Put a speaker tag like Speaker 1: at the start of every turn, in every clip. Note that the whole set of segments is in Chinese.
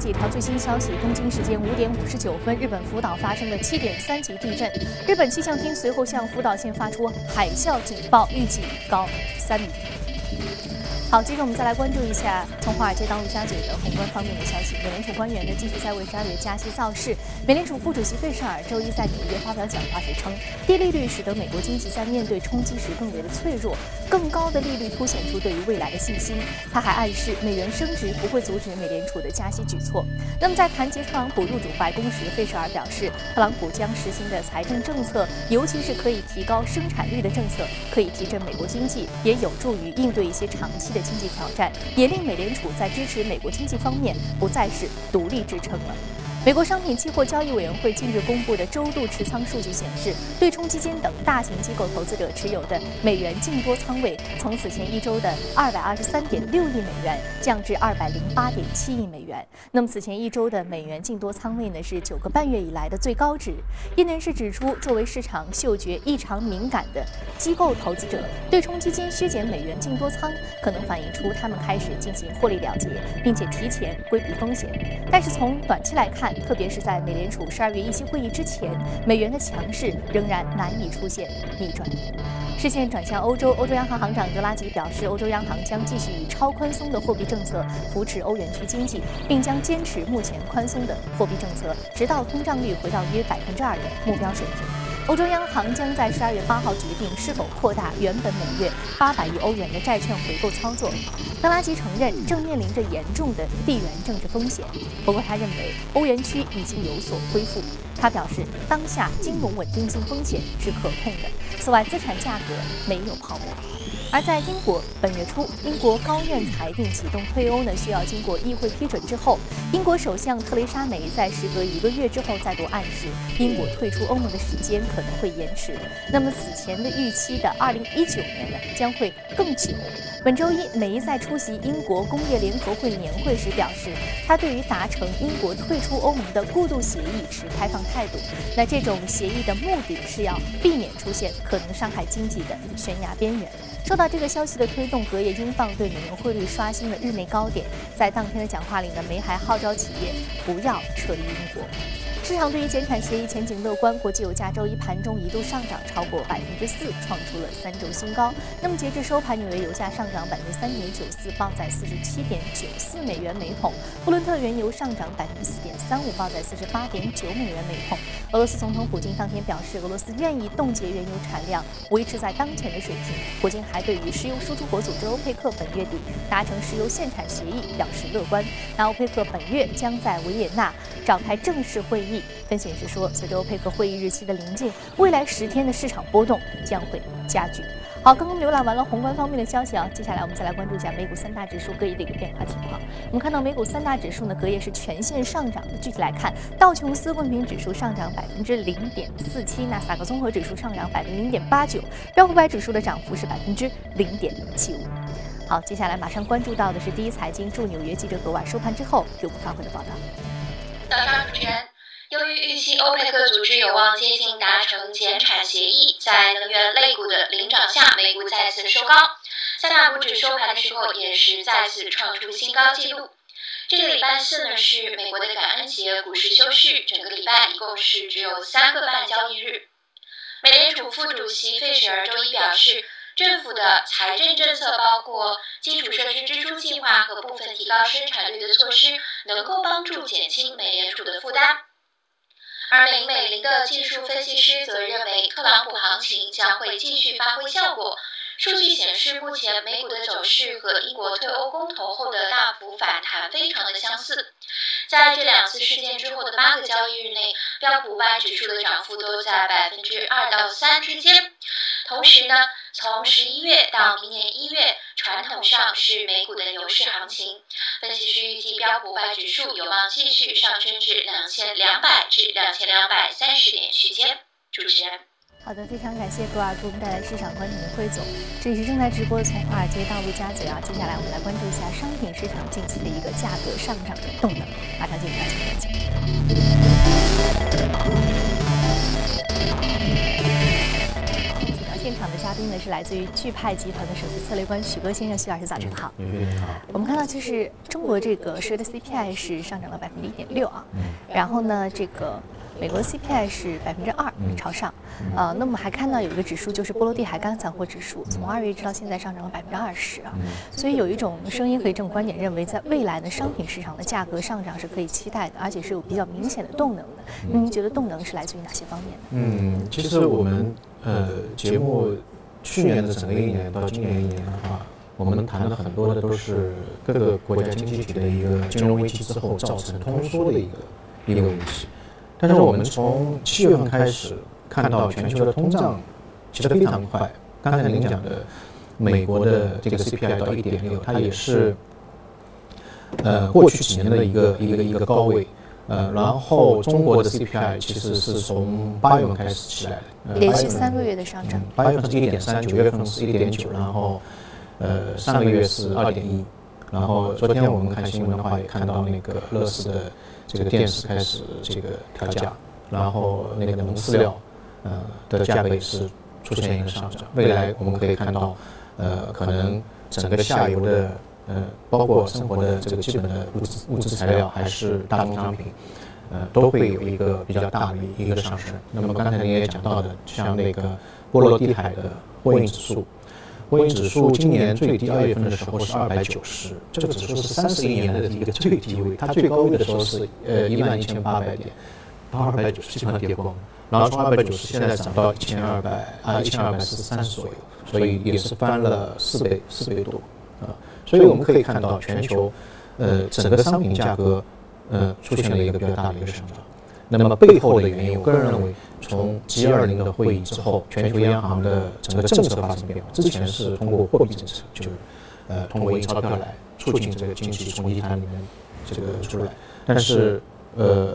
Speaker 1: 几条最新消息：东京时间五点五十九分，日本福岛发生了七点三级地震，日本气象厅随后向福岛县发出海啸警报，预计高三米。好，接着我们再来关注一下从华尔街到陆家嘴的宏观方面的消息。美联储官员呢继续在为十二月加息造势。美联储副主席费舍尔周一在纽约发表讲话时称，低利率使得美国经济在面对冲击时更为的脆弱，更高的利率凸显出对于未来的信心。他还暗示美元升值不会阻止美联储的加息举措。那么在谈及特朗普入主白宫时，费舍尔表示，特朗普将实行的财政政策，尤其是可以提高生产率的政策，可以提振美国经济，也有助于应对一些长期的。经济挑战也令美联储在支持美国经济方面不再是独立支撑了。美国商品期货交易委员会近日公布的周度持仓数据显示，对冲基金等大型机构投资者持有的美元净多仓位从此前一周的二百二十三点六亿美元降至二百零八点七亿美元。那么此前一周的美元净多仓位呢是九个半月以来的最高值。业内人士指出，作为市场嗅觉异常敏感的机构投资者，对冲基金削减美元净多仓，可能反映出他们开始进行获利了结，并且提前规避风险。但是从短期来看，特别是在美联储十二月议息会议之前，美元的强势仍然难以出现逆转。视线转向欧洲，欧洲央行行长德拉吉表示，欧洲央行将继续以超宽松的货币政策扶持欧元区经济，并将坚持目前宽松的货币政策，直到通胀率回到约百分之二的目标水平。欧洲央行将在十二月八号决定是否扩大原本每月八百亿欧元的债券回购操作。德拉吉承认正面临着严重的地缘政治风险，不过他认为欧元区已经有所恢复。他表示，当下金融稳定性风险是可控的。此外，资产价格没有泡沫。而在英国，本月初，英国高院裁定启动退欧呢，需要经过议会批准之后，英国首相特蕾莎梅在时隔一个月之后再度暗示，英国退出欧盟的时间可能会延迟。那么此前的预期的二零一九年呢，将会更久。本周一，梅在出席英国工业联合会年会时表示，他对于达成英国退出欧盟的过渡协议持开放态度。那这种协议的目的是要避免出现可能伤害经济的悬崖边缘。受到这个消息的推动，隔夜英镑对美元汇率刷新了日内高点。在当天的讲话里呢，梅还号召企业不要撤离英国。市场对于减产协议前景乐观，国际油价周一盘中一度上涨超过百分之四，创出了三周新高。那么截至收盘，纽约油价上涨百分之三点九四，报在四十七点九四美元每桶；布伦特原油上涨百分之四点三五，报在四十八点九美元每桶。俄罗斯总统普京当天表示，俄罗斯愿意冻结原油产量，维持在当前的水平。普京还对于石油输出国组织欧佩克本月底达成石油限产协议表示乐观。那欧佩克本月将在维也纳召开正式会议。分析师说，随着欧佩克会议日期的临近，未来十天的市场波动将会加剧。好，刚刚浏览完了宏观方面的消息啊，接下来我们再来关注一下美股三大指数各一的一个变化情况。我们看到美股三大指数呢，隔夜是全线上涨的。具体来看，道琼斯工业平指数上涨百分之零点四七，纳斯达克综合指数上涨百分之零点八九，标普百指数的涨幅是百分之零点七五。好，接下来马上关注到的是第一财经驻纽约记者昨晚收盘之后给我们发回的报道。
Speaker 2: 早上主持人。由于预期欧佩克组织有望接近达成减产协议，在能源类股的领涨下，美股再次收高。三大股指收盘的时候也是再次创出新高纪录。这个礼拜四呢是美国的感恩节，股市休市，整个礼拜一共是只有三个半交易日。美联储副主席费舍尔周一表示，政府的财政政策包括基础设施支出计划和部分提高生产率的措施，能够帮助减轻美联储的负担。而美美林的技术分析师则认为，特朗普行情将会继续发挥效果。数据显示，目前美股的走势和英国退欧公投后的大幅反弹非常的相似。在这两次事件之后的八个交易日内，标普五百指数的涨幅都在百分之二到三之间。同时呢，从十一月到明年一月，传统上是美股的牛市行情。分析师预计标普五百指数有望继续上升至两千两百至两千两百三十点区间。主持人，
Speaker 1: 好的，非常感谢格尔给我们带来市场观点的汇总。这里是正在直播的从华尔街到陆家嘴啊，接下来我们来关注一下商品市场近期的一个价格上涨的动能。现场场的嘉宾呢是来自于钜派集团的首席策略官许戈先生，许老师早晨好。
Speaker 3: 你好。
Speaker 1: 我们看到就是中国这个十月的 CPI 是上涨了百分之一点六啊，然后呢这个。美国的 CPI 是百分之二朝上，呃，那么还看到有一个指数就是波罗的海干散货指数，从二月一直到现在上涨了百分之二十啊，所以有一种声音和一种观点认为，在未来的商品市场的价格上涨是可以期待的，而且是有比较明显的动能的。那您觉得动能是来自于哪些方面呢？
Speaker 3: 嗯，其实我们呃节目去年的整个一年到今年一年的话，我们谈了很多的都是各个国家经济体的一个金融危机之后造成通缩的一个一个问题。但是我们从七月份开始看到全球的通胀其实非常快。刚才您讲的美国的这个 CPI 到一点六，它也是呃过去几年的一个一个一个高位。呃，然后中国的 CPI 其实是从八月份开始起来
Speaker 1: 的，连续三个月的上涨。
Speaker 3: 八月份是一点三，九月份是一点九，然后呃上个月是二点一，然后昨天我们看新闻的话也看到那个乐视的。这个电视开始这个调价，然后那个农饲料，呃的价格也是出现一个上涨。未来我们可以看到，呃，可能整个下游的，呃，包括生活的这个基本的物资物资材料，还是大宗商品，呃，都会有一个比较大的一个上升。那么刚才您也讲到的，像那个波罗的海的货运指数。货运指数今年最低二月份的时候是二百九十，这个指数是三十一年的一个最低位，它最高位的时候是呃一万一千八百点，到二百九十基本上跌光，然后从二百九十现在涨到一千二百啊一千二百四十三十左右，所以也是翻了四倍四倍多啊，所以我们可以看到全球呃整个商品价格呃出现了一个比较大的一个上涨。那么背后的原因，我个人认为，从 G20 的会议之后，全球央行的整个政策发生变化。之前是通过货币政策，就是呃通过印钞票来促进这个经济从泥潭里面这个出来，但是呃。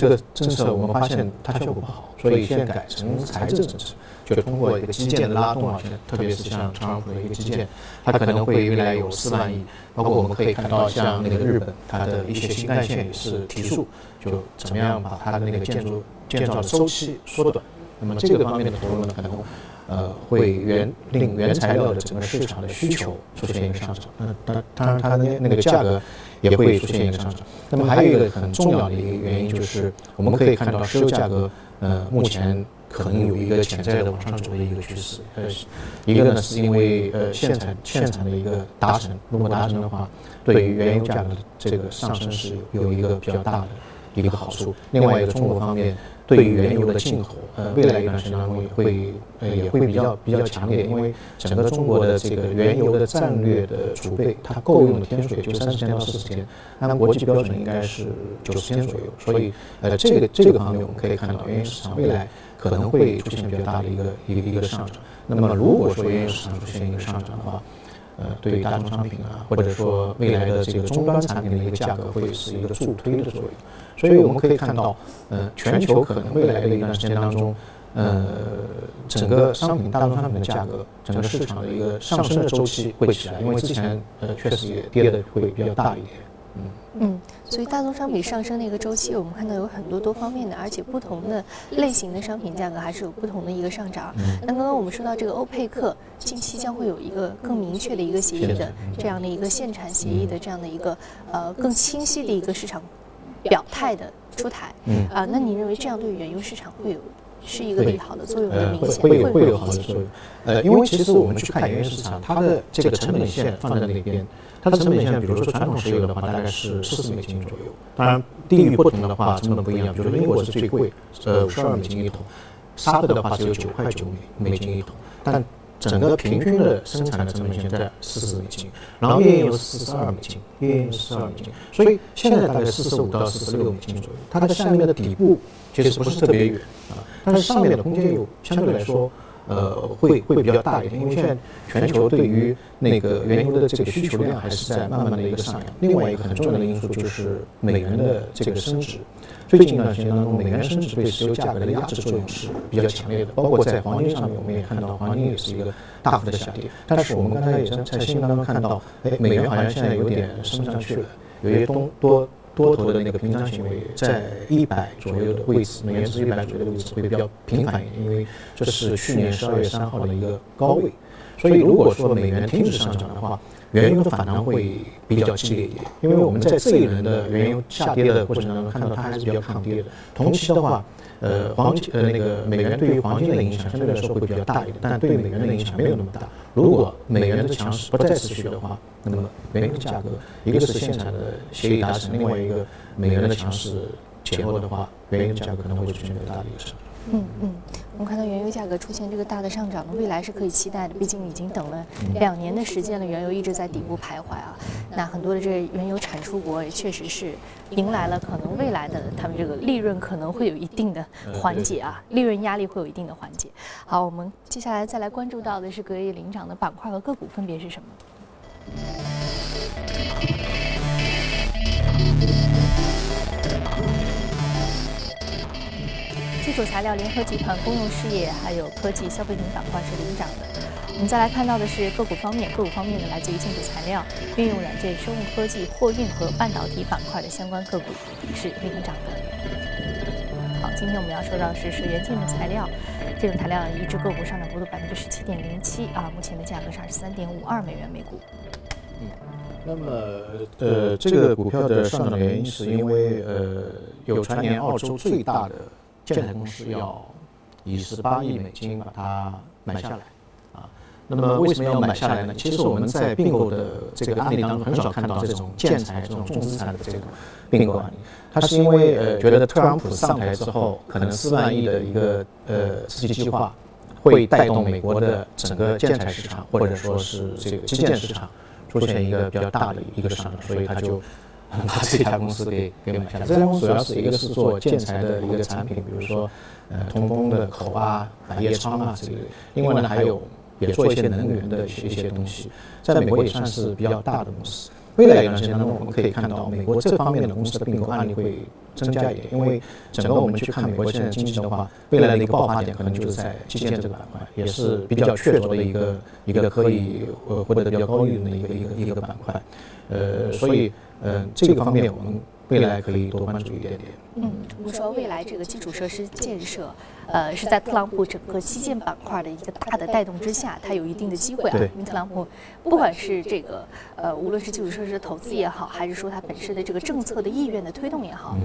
Speaker 3: 这个政策我们发现它效果不好，所以现在改成财政政策，就通过一个基建的拉动啊，现在特别是像特朗普的一个基建，它可能会未来有四万亿，包括我们可以看到像那个日本，它的一些新干线也是提速，就怎么样把它的那个建筑建造的周期缩短。那么这个方面的投入呢，可能呃会原令原材料的整个市场的需求出现一个上涨。那当当然它的那个价格。也会出现一个上涨。那么还有一个很重要的一个原因就是，我们可以看到石油价格，呃，目前可能有一个潜在的往上走的一个趋势。呃，一个呢是因为呃限产限产的一个达成，如果达成的话，对于原油价格的这个上升是有一个比较大的一个好处。另外一个中国方面。对于原油的进口，呃，未来一段时间当中也会，呃，也会比较比较强烈，因为整个中国的这个原油的战略的储备，它够用的天数也就三十天到四十天，按国际标准应该是九十天左右，所以，呃，这个这个方面我们可以看到，原油市场未来可能会出现比较大的一个一个一个上涨。那么，如果说原油市场出现一个上涨的话，呃，对于大宗商品啊，或者说未来的这个终端产品的一个价格，会是一个助推的作用。所以我们可以看到，呃，全球可能未来的一段时间当中，呃，整个商品、大宗商品的价格，整个市场的一个上升的周期会起来，因为之前呃确实也跌的会比较大一点。
Speaker 1: 嗯嗯，所以大宗商品上升的一个周期，我们看到有很多多方面的，而且不同的类型的商品价格还是有不同的一个上涨。那刚刚我们说到这个欧佩克近期将会有一个更明确的一个协议的这样的一个限产协议的这样的一个呃更清晰的一个市场表态的出台。嗯啊，那你认为这样对原油市场会有是一个利好的作用？明显
Speaker 3: 会会有好的作用。呃，因为其实我们去看原油市场，它的这个成本线放在那边。它的成本线，比如说传统石油的话，大概是四十美金左右。当然，地域不同的话，成本不一样。比如说英国是最贵，呃，五十二美金一桶；沙特的话只有九块九美美金一桶。但整个平均的生产的成本线在四十美金，然后页岩油四十二美金，页岩油四十二美金。所以现在大概四十五到四十六美金左右。它的下面的底部其实不是特别远啊，但是上面的空间有相对来说。呃，会会比较大一点，因为现在全球对于那个原油的这个需求量还是在慢慢的一个上扬。另外一个很重要的因素就是美元的这个升值。最近一段时间当中，美元升值对石油价格的压制作用是比较强烈的。包括在黄金上面，我们也看到黄金也是一个大幅的下跌。但是我们刚才也在新闻当中看到，哎，美元好像现在有点升不上去了，有些东多多头的那个平仓行为在一百左右的位置，美元值一百左右的位置会比较频繁一点，因为这是去年十二月三号的一个高位，所以如果说美元停止上涨的话，原油的反弹会比较激烈一点，因为我们在这一轮的原油下跌的过程当中看到它还是比较抗跌的。同期的话，呃，黄金呃那个美元对于黄金的影响相对来说会比较大一点，但对美元的影响没有那么大。如果美元的强势不再持续的话，那么美元的价格一个是现场的协议达成，另外一个美元的强势减弱的话，美元的价格可能会出现比较大的一个上涨。
Speaker 1: 嗯嗯，我们看到原油价格出现这个大的上涨呢，未来是可以期待的。毕竟已经等了两年的时间了，原油一直在底部徘徊啊。那很多的这原油产出国也确实是迎来了可能未来的他们这个利润可能会有一定的缓解啊，利润压力会有一定的缓解。好，我们接下来再来关注到的是隔夜领涨的板块和个股分别是什么？基础材料、联合集团、公用事业还有科技、消费品板块是领涨的。我们再来看到的是个股方面，个股方面呢，来自于建筑材料、运用软件、生物科技、货运和半导体板块的相关个股是领涨的。好，今天我们要说到的是水源建筑材料，建筑材料一只个股上涨幅度百分之十七点零七啊，目前的价格是二十三点五二美元每股。
Speaker 3: 嗯，那么呃，这个股票的上涨原因是因为呃，有传言澳洲最大的建材公司要以十八亿美金把它买下来啊。那么为什么要买下来呢？其实我们在并购的这个案例当中很少看到这种建材这种重资产的这种并购案例。它是因为呃觉得特朗普上台之后，可能四万亿的一个呃刺激计划会带动美国的整个建材市场，或者说是这个基建市场出现一个比较大的一个上涨，所以他就。把这家公司给给买下来。这家公司主要是一个是做建材的一个产品，比如说呃通风的口啊、百叶窗啊这个。另外呢，还有也做一些能源的一些一些东西，在美国也算是比较大的公司。未来一段时间当中，我们可以看到美国这方面的公司的并购案例会增加一点，因为整个我们去看美国现在经济的话，未来的一个爆发点可能就是在基建这个板块，也是比较确凿的一个一个可以呃获得比较高利润的一个一个一个板块。呃，所以。嗯，这个方面我们未来可以多关注一点点。
Speaker 1: 嗯，我们说未来这个基础设施建设，呃，是在特朗普整个基建板块的一个大的带动之下，它有一定的机会啊。因为特朗普不管是这个呃，无论是基础设施的投资也好，还是说它本身的这个政策的意愿的推动也好。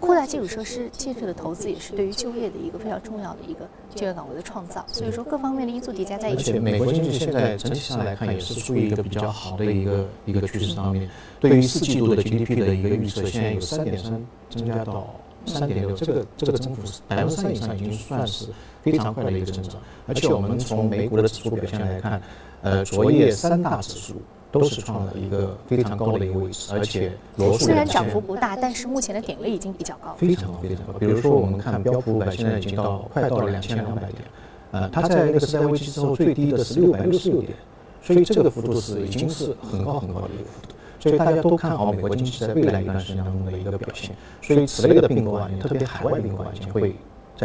Speaker 1: 扩大基础设施建设的投资也是对于就业的一个非常重要的一个就业岗位的创造，所以说各方面的因素叠加在一起。
Speaker 3: 而且美国经济现在整体上来看也是处于一个比较好的一个一个趋势上面。对于四季度的 GDP 的一个预测，现在有三点三增加到三点六，这个这个增幅是百分之三以上，已经算是非常快的一个增长。而且我们从美股的指数表现来看，呃，昨夜三大指数。都是创了一个非常高的一个位置，而且罗素
Speaker 1: 虽然涨幅不大，但是目前的点位已经比较高，
Speaker 3: 非常高，非常高。比如说，我们看标普五百现在已经到快到了两千两百点，呃，它在那个次贷危机之后最低的是六百六十六点，所以这个幅度是已经是很高很高的一个幅度，所以大家都看好美国经济在未来一段时间当中的一个表现，所以此类的并购案件，特别海外并购案件会。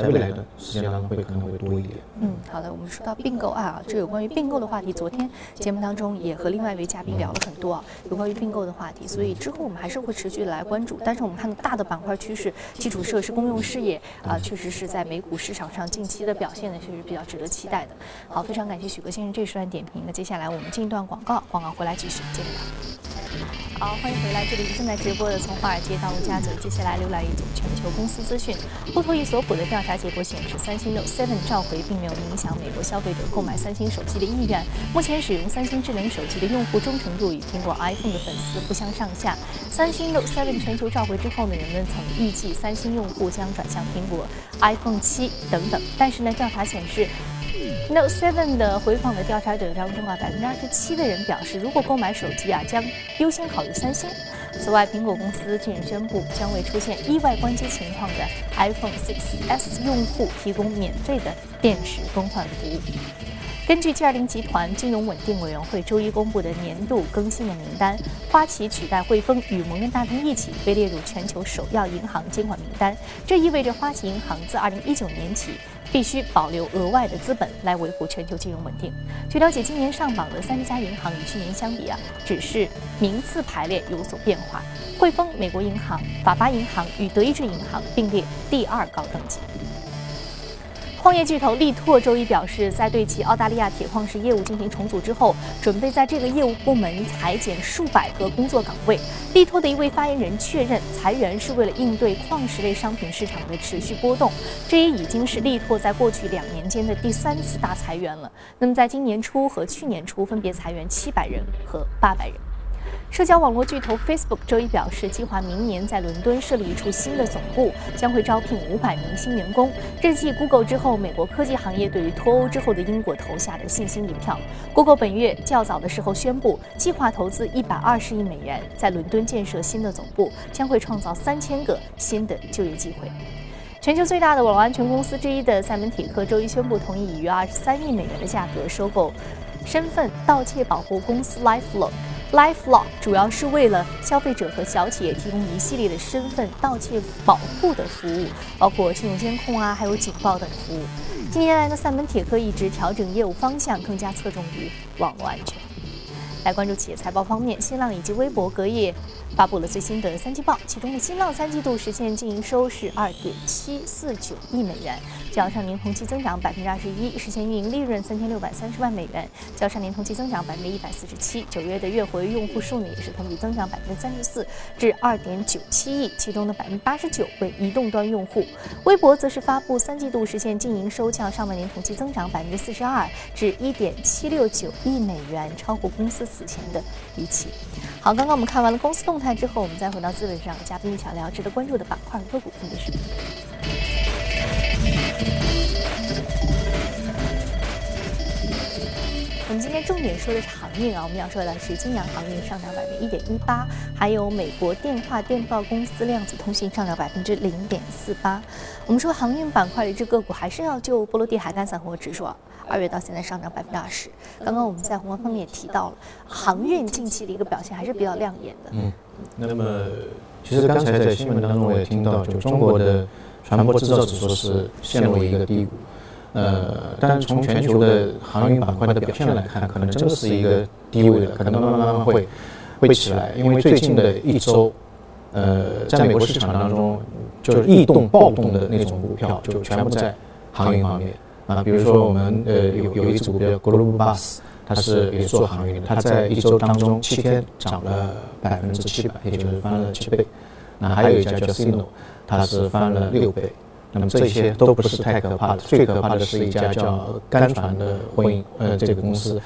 Speaker 3: 在未来的时间当中会可能会多一点。
Speaker 1: 嗯，好的，我们说到并购案啊，这有关于并购的话题，昨天节目当中也和另外一位嘉宾聊了很多啊，有关于并购的话题，所以之后我们还是会持续来关注。但是我们看到大的板块趋势，基础设施、公用事业啊，确实是在美股市场上近期的表现呢，确实比较值得期待的。好，非常感谢许哥先生这时段点评。那接下来我们进一段广告，广告回来继续接着聊。好，欢迎回来，这里是正在直播的《从华尔街到陆家嘴》。接下来浏览一组全球公司资讯。不托伊所普的调查结果显示，三星 Note 7召回并没有影响美国消费者购买三星手机的意愿。目前使用三星智能手机的用户忠诚度与苹果 iPhone 的粉丝不相上下。三星 Note 7全球召回之后呢，人们曾预计三星用户将转向苹果 iPhone 7等等。但是呢，调查显示。Note Seven 的回访的调查者当中啊，百分之二十七的人表示，如果购买手机啊，将优先考虑三星。此外，苹果公司近日宣布，将为出现意外关机情况的 iPhone 6s 用户提供免费的电池更换服务。根据 G20 集团金融稳定委员会周一公布的年度更新的名单，花旗取代汇丰与摩根大通一起被列入全球首要银行监管名单。这意味着花旗银行自2019年起必须保留额外的资本来维护全球金融稳定。据了解，今年上榜的三家银行与去年相比啊，只是名次排列有所变化。汇丰、美国银行、法巴银行与德意志银行并列第二高等级。矿业巨头力拓周一表示，在对其澳大利亚铁矿石业务进行重组之后，准备在这个业务部门裁减数百个工作岗位。力拓的一位发言人确认，裁员是为了应对矿石类商品市场的持续波动。这也已经是力拓在过去两年间的第三次大裁员了。那么，在今年初和去年初分别裁员七百人和八百人。社交网络巨头 Facebook 周一表示，计划明年在伦敦设立一处新的总部，将会招聘五百名新员工。这继 Google 之后，美国科技行业对于脱欧之后的英国投下的信心一票。Google 本月较早的时候宣布，计划投资一百二十亿美元在伦敦建设新的总部，将会创造三千个新的就业机会。全球最大的网络安全公司之一的赛门铁克周一宣布，同意以约二十三亿美元的价格收购身份盗窃保护公司 LifeLock。LifeLock 主要是为了消费者和小企业提供一系列的身份盗窃保护的服务，包括信用监控啊，还有警报等服务。近年来呢，三门铁克一直调整业务方向，更加侧重于网络安全。来关注企业财报方面，新浪以及微博隔夜发布了最新的三季报，其中的新浪三季度实现净营收是二点七四九亿美元，较上年同期增长百分之二十一，实现运营利润三千六百三十万美元，较上年同期增长百分之一百四十七。九月的月活跃用户数呢也是同比增长百分之三十四，至二点九七亿，其中的百分之八十九为移动端用户。微博则是发布三季度实现净营收较上半年同期增长百分之四十二，至一点七六九亿美元，超过公司。此前的预期。好，刚刚我们看完了公司动动态之后，我们再回到资本市场，嘉宾一起聊值得关注的板块和个股分别是。我们今天重点说的是航运啊，我们要说的是金阳航运上涨百分之一点一八，还有美国电话电报公司量子通信上涨百分之零点四八。我们说航运板块的这个股还是要就波罗的海干散货指数。二月到现在上涨百分之二十。刚刚我们在宏观方面也提到了，航运近期的一个表现还是比较亮眼的。
Speaker 3: 嗯，那么其实刚才在新闻当中我也听到，就中国的船舶制造指数是陷入一个低谷。呃，但从全球的航运板块的表现来看，可能真的是一个低位的，可能慢慢慢慢会会起来。因为最近的一周，呃，在美国市场当中，就是异动暴动的那种股票，就全部在航运方面。啊，比如说我们呃有有一只股票 Global Bus，它是也做航运的，它在一周当中七天涨了百分之七百，也就是翻了七倍。那还有一家叫 Sino，它是翻了六倍。那么这些都不是太可怕的，最可怕的是一家叫甘船的婚姻呃这个公司，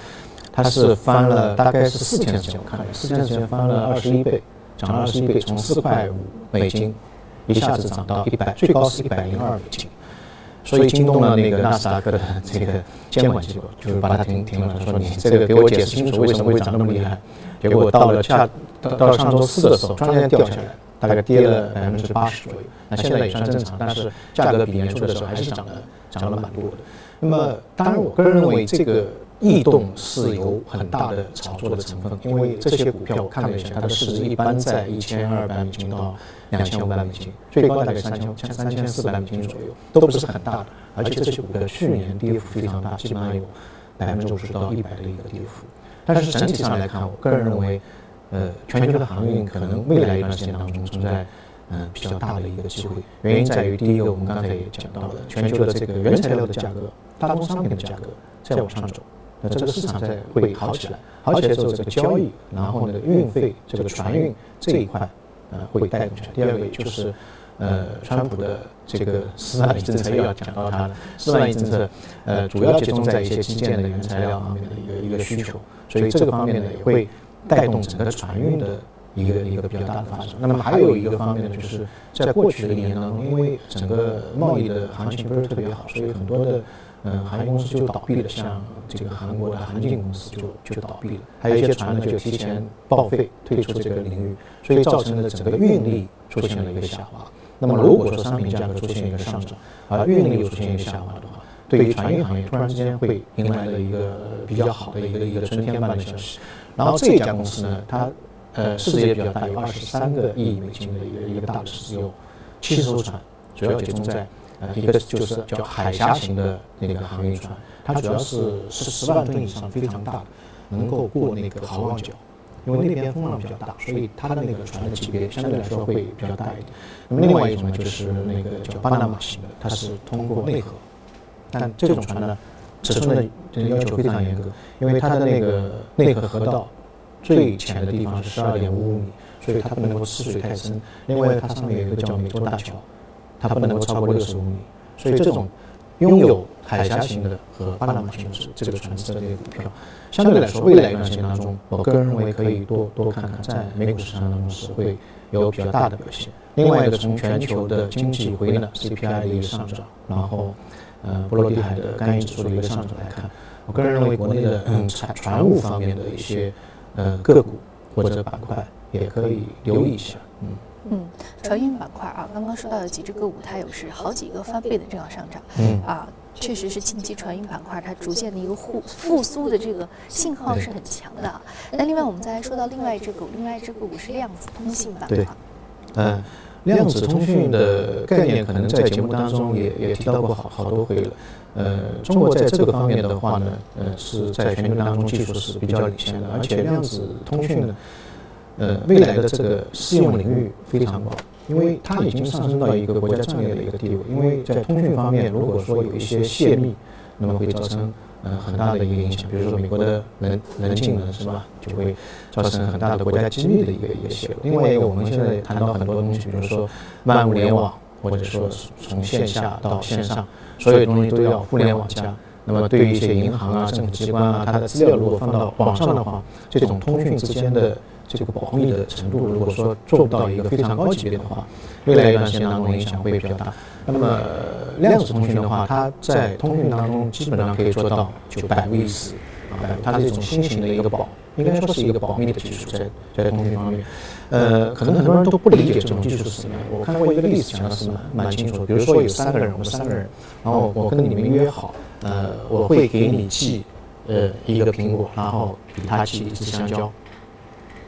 Speaker 3: 它是翻了大概是四天时间，我看了四天时间翻了二十一倍，涨了二十一倍，从四块五美金一下子涨到一百，最高是一百零二美金。所以惊动了那个纳斯达克的这个监管机构，就是把它停停了，说你这个给我解释清楚为什么会涨那么厉害。结果到了下到到上周四的时候，突然间掉下来，大概跌了百分之八十左右。那现在也算正常，但是价格比年初的时候还是涨了涨了蛮多的。那么当然，我个人认为这个。异动是有很大的炒作的成分，因为这些股票我看了一下，它的市值一般在一千二百美金到两千五百美金，最高大概三千千三千四百美金左右，都不是很大的。而且这些股票去年跌幅非常大，基本上有百分之五十到一百的一个跌幅。但是整体上来看，我个人认为，呃，全球的航运可能未来一段时间当中存在嗯比较大的一个机会。原因在于，第一个我们刚才也讲到了，全球的这个原材料的价格、大宗商品的价格在往上走。那这个市场在会好起来，好起来之后，这个交易，然后呢，运费，这个船运这一块，呃，会带动起来。第二个就是，呃，川普的这个四万亿政策又要讲到它了。四万亿政策，呃，主要集中在一些基建的原材料方面的一个一个需求，所以这个方面呢，也会带动整个船运的一个一个比较大的发展。那么还有一个方面呢，就是在过去的一年当中，因为整个贸易的行情不是特别好，所以很多的。嗯，航运公司就倒闭了，像这个韩国的韩进公司就就倒闭了，还有一些船呢就提前报废退出这个领域，所以造成了整个运力出现了一个下滑。那么如果说商品价格出现一个上涨，而运力又出现一个下滑的话，对于船运行业突然之间会迎来了一个比较好的一个一个春天般的消息。然后这家公司呢，它呃市值也比较大，有二十三个亿美金的一个一个大的市值，有七艘船，主要集中在呃，一个就是叫海峡型的那个航运船，它主要是是十万吨以上，非常大的，能够过那个好望角。因为那边风浪比较大，所以它的那个船的级别相对来说会比较大一点。那么另外一种呢，就是那个叫巴拿马型的，它是通过内河，但这种船呢，尺寸的要求非常严格，因为它的那个内河河道最浅的地方是十二点五五米，所以它不能够吃水太深。另外，它上面有一个叫美洲大桥，它不能够超过六十五米，所以这种。拥有海峡型的和巴拿马型的这个船只的这个股票，相对来说，未来一段时间当中，我个人认为可以多多看看，在美股市场当中是会有比较大的表现。另外一个，从全球的经济回暖 CPI 的一个上涨，然后，呃，波罗的海的干预指数的一个上涨来看，我个人认为国内的嗯船船务方面的一些呃个股或者板块也可以留意一下，嗯。
Speaker 1: 嗯，船运板块啊，刚刚说到的几只个股，它有是好几个翻倍的这样上涨。嗯啊，确实是近期船运板块它逐渐的一个复复苏的这个信号是很强的。那另外我们再来说到另外一只股，另外一只个股是量子通信板块。
Speaker 3: 嗯，量子通讯的概念可能在节目当中也也提到过好好多回了。呃，中国在这个方面的话呢，呃，是在全球当中技术是比较领先的，而且量子通讯呢。呃，未来的这个适用领域非常广，因为它已经上升到一个国家战略的一个地位。因为在通讯方面，如果说有一些泄密，那么会造成呃很大的一个影响。比如说美国的人人进人是吧，就会造成很大的国家机密的一个一个泄露。另外一个，我们现在谈到很多东西，比如说万物联网，或者说从线下到线上，所有东西都要互联网加。那么对于一些银行啊、政府机关啊，它的资料如果放到网上的话，这种通讯之间的。这个保密的程度，如果说做不到一个非常高级别的话，未来一段时间当中影响会比较大。那么量子通讯的话，它在通讯当中基本上可以做到就百无一失啊，它是一种新型的一个保，应该说是一个保密的技术，在在通讯方面。呃，可能很多人都不理解这种技术是什么。我看过一个例子讲的是蛮蛮清楚的，比如说有三个人，我们三个人，然后我跟你们约好，呃，我会给你寄呃一个苹果，然后给他寄一只香蕉。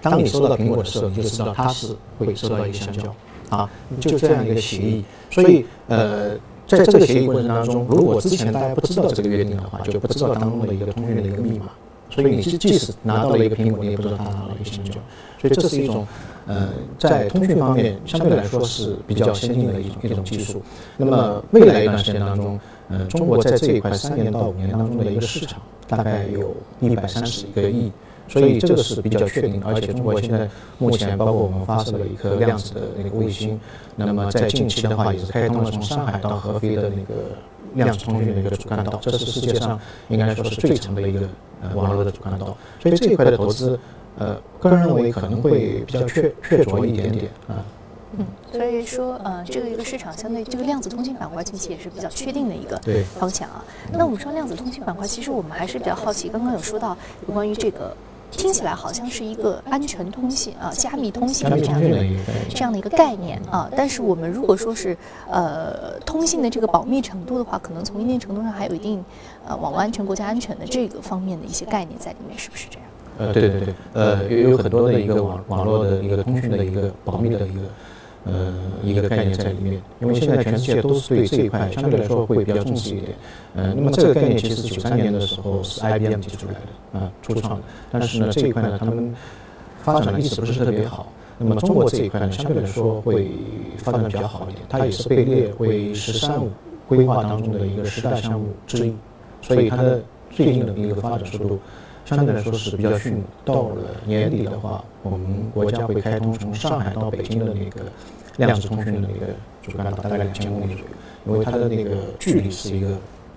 Speaker 3: 当你收到苹果的时候，你就知道他是会收到一个香蕉，啊，就这样一个协议。所以，呃，在这个协议过程当中，如果之前大家不知道这个约定的话，就不知道当中的一个通讯的一个密码。所以，你即使拿到了一个苹果，你也不知道他拿到了一个香蕉。所以，这是一种，呃，在通讯方面相对来说是比较先进的一种一种技术。那么，未来一段时间当中，呃，中国在这一块三年到五年当中的一个市场，大概有一百三十一个亿。所以这个是比较确定的，而且中国现在目前包括我们发射了一颗量子的那个卫星，那么在近期的话也是开通了从上海到合肥的那个量子通讯的一个主干道，这是世界上应该说是最长的一个呃网络的主干道。所以这一块的投资，呃，个人认为可能会比较确确凿一点点啊。
Speaker 1: 嗯，所以说呃，这个一个市场相对这个量子通信板块近期也是比较确定的一个方向啊。那我们说量子通信板块，其实我们还是比较好奇，刚刚有说到有关于这个。听起来好像是一个安全通信啊，加密通信的这样的这样的一个概念啊。但是我们如果说是呃通信的这个保密程度的话，可能从一定程度上还有一定呃网络安全、国家安全的这个方面的一些概念在里面，是不是这样？
Speaker 3: 呃，对对对，呃有有很多的一个网网络的一个通讯的一个保密的一个。呃，一个概念在里面，因为现在全世界都是对这一块相对来说会比较重视一点。呃，那么这个概念其实九三年的时候是 IBM 提出来的，啊，初创的。但是呢，这一块呢，他们发展的一直不是特别好。那么中国这一块呢，相对来说会发展的比较好一点，它也是被列为“十三五”规划当中的一个十大项目之一。所以它的最近的一个发展速度相对来说是比较迅猛。到了年底的话，我们国家会开通从上海到北京的那个。量子通讯的那个主干道大概两千公里左右，因为它的那个距离是一个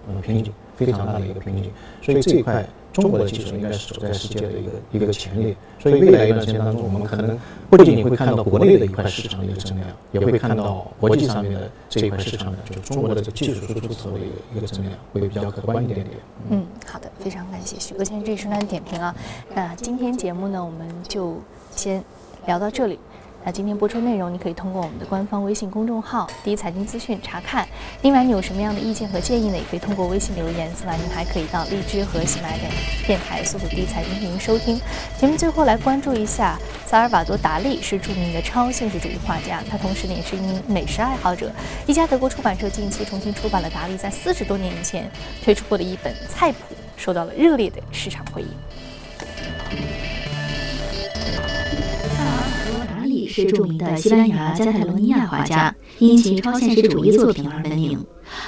Speaker 3: 呃瓶颈，非常大的一个瓶颈，所以这一块中国的技术应该是走在世界的一个一个前列。所以未来一段时间当中，我们可能不仅仅会看到国内的一块市场的一个增量，也会看到国际上面的这一块市场的，就是中国的这个技术输出侧的一个一个增量，会比较可观一点点。
Speaker 1: 嗯，好的，非常感谢许哥先生这一时段点评啊。那今天节目呢，我们就先聊到这里。那今天播出内容，你可以通过我们的官方微信公众号“第一财经资讯”查看。另外，你有什么样的意见和建议呢？也可以通过微信留言。此外，您还可以到荔枝和喜马拉雅电台搜索“第一财经”进行收听。节目最后来关注一下，萨尔瓦多·达利是著名的超现实主义画家，他同时呢也是一名美食爱好者。一家德国出版社近期重新出版了达利在四十多年以前推出过的一本菜谱，受到了热烈的市场回应。
Speaker 4: 是著名的西班牙加泰罗尼亚画家，因其超现实主义作品而闻名。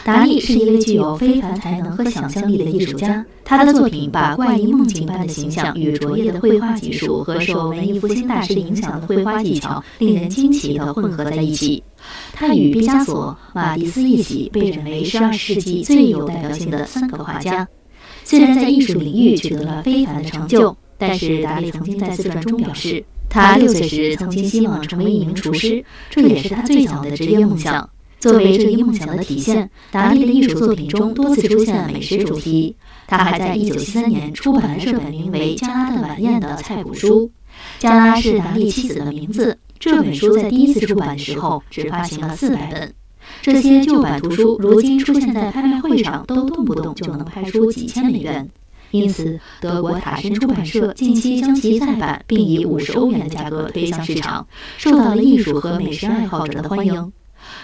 Speaker 4: 达利是一位具有非凡才能和想象力的艺术家，他的作品把怪异梦境般的形象与卓越的绘画技术和受文艺复兴大师影响的绘画技巧令人惊奇地混合在一起。他与毕加索、马蒂斯一起被认为是二十世纪最有代表性的三个画家。虽然在艺术领域取得了非凡的成就，但是达利曾经在自传中表示。他六岁时曾经希望成为一名厨师，这也是他最早的职业梦想。作为这一梦想的体现，达利的艺术作品中多次出现美食主题。他还在1973年出版了这本名为《加拉的晚宴》的菜谱书。加拉是达利妻子的名字。这本书在第一次出版的时候只发行了四百本。这些旧版图书如今出现在拍卖会上，都动不动就能拍出几千美元。因此，德国塔申出版社近期将其再版，并以五十欧元的价格推向市场，受到了艺术和美食爱好者的欢迎。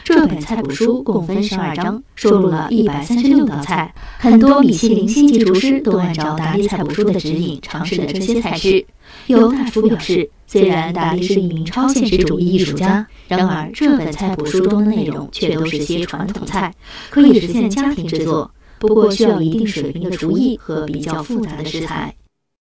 Speaker 4: 这本菜谱书共分十二章，收录了一百三十六道菜。很多米其林星级厨师都按照达利菜谱书的指引尝试了这些菜式。有大厨表示，虽然达利是一名超现实主义艺术家，然而这本菜谱书中的内容却都是些传统菜，可以实现家庭制作。不过需要一定水平的厨艺和比较复杂的食材。